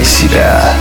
«Включай себя».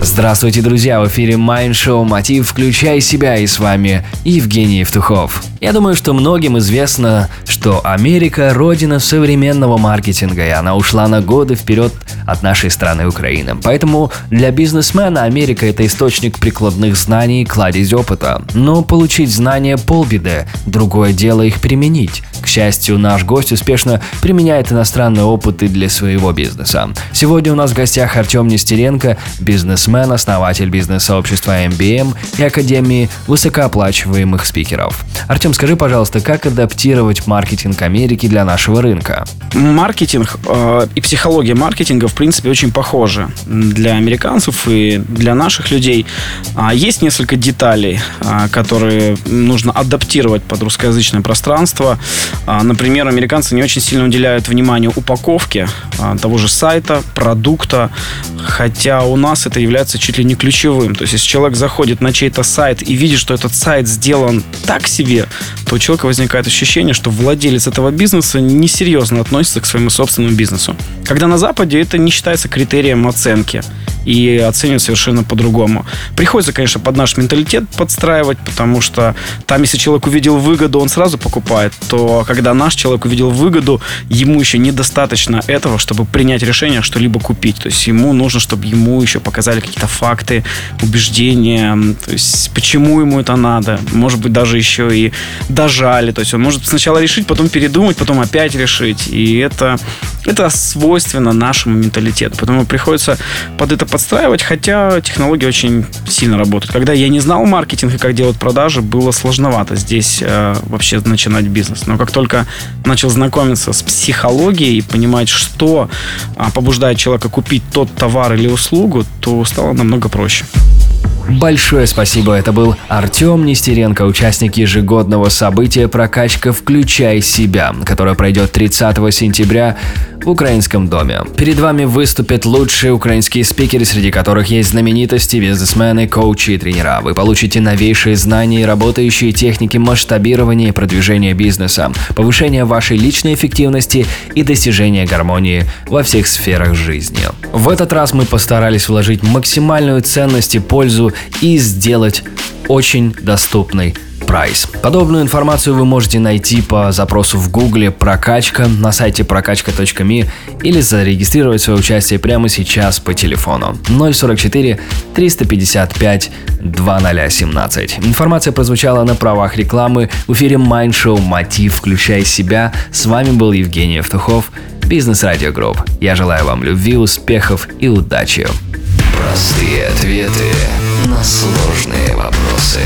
Здравствуйте, друзья! В эфире Mind Show «Мотив. Включай себя» и с вами Евгений Евтухов. Я думаю, что многим известно, что Америка – родина современного маркетинга, и она ушла на годы вперед от нашей страны Украины. Поэтому для бизнесмена Америка – это источник прикладных знаний, кладезь опыта. Но получить знания – полбеды, другое дело их применить. К счастью, наш гость успешно применяет иностранные опыты для своего бизнеса. Сегодня у нас в гостях Артем Нестеренко, бизнесмен, основатель бизнес-сообщества MBM и Академии высокооплачиваемых спикеров. Артем скажи, пожалуйста, как адаптировать маркетинг Америки для нашего рынка? Маркетинг э, и психология маркетинга, в принципе, очень похожи для американцев и для наших людей. А есть несколько деталей, а, которые нужно адаптировать под русскоязычное пространство. А, например, американцы не очень сильно уделяют внимание упаковке а, того же сайта, продукта, хотя у нас это является чуть ли не ключевым. То есть, если человек заходит на чей-то сайт и видит, что этот сайт сделан так себе, то у человека возникает ощущение, что владелец этого бизнеса несерьезно относится к своему собственному бизнесу. Когда на Западе это не считается критерием оценки и оценивают совершенно по-другому. Приходится, конечно, под наш менталитет подстраивать, потому что там, если человек увидел выгоду, он сразу покупает, то когда наш человек увидел выгоду, ему еще недостаточно этого, чтобы принять решение что-либо купить. То есть ему нужно, чтобы ему еще показали какие-то факты, убеждения, то есть почему ему это надо. Может быть, даже еще и дожали. То есть он может сначала решить, потом передумать, потом опять решить. И это, это свойственно нашему менталитету. Поэтому приходится под это подстраивать, хотя технологии очень сильно работают. Когда я не знал маркетинг и как делать продажи, было сложновато здесь э, вообще начинать бизнес. Но как только начал знакомиться с психологией и понимать, что э, побуждает человека купить тот товар или услугу, то стало намного проще. Большое спасибо, это был Артем Нестеренко, участник ежегодного события «Прокачка. Включай себя», которое пройдет 30 сентября в Украинском доме. Перед вами выступят лучшие украинские спикеры, среди которых есть знаменитости, бизнесмены, коучи и тренера. Вы получите новейшие знания и работающие техники масштабирования и продвижения бизнеса, повышения вашей личной эффективности и достижения гармонии во всех сферах жизни. В этот раз мы постарались вложить максимальную ценность и пользу и сделать очень доступной прайс. Подобную информацию вы можете найти по запросу в гугле «Прокачка» на сайте прокачка.ми или зарегистрировать свое участие прямо сейчас по телефону 044 355 2017. Информация прозвучала на правах рекламы в эфире Mind Show «Мотив. Включай себя». С вами был Евгений Евтухов, Бизнес Радио Групп. Я желаю вам любви, успехов и удачи. Простые ответы на сложные вопросы.